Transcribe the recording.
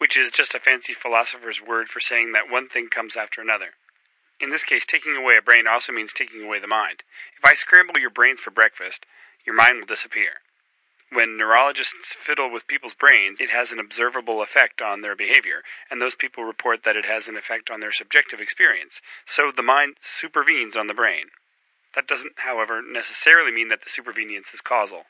which is just a fancy philosopher's word for saying that one thing comes after another. In this case, taking away a brain also means taking away the mind. If I scramble your brains for breakfast, your mind will disappear. When neurologists fiddle with people's brains, it has an observable effect on their behavior, and those people report that it has an effect on their subjective experience. So the mind supervenes on the brain. That doesn't, however, necessarily mean that the supervenience is causal.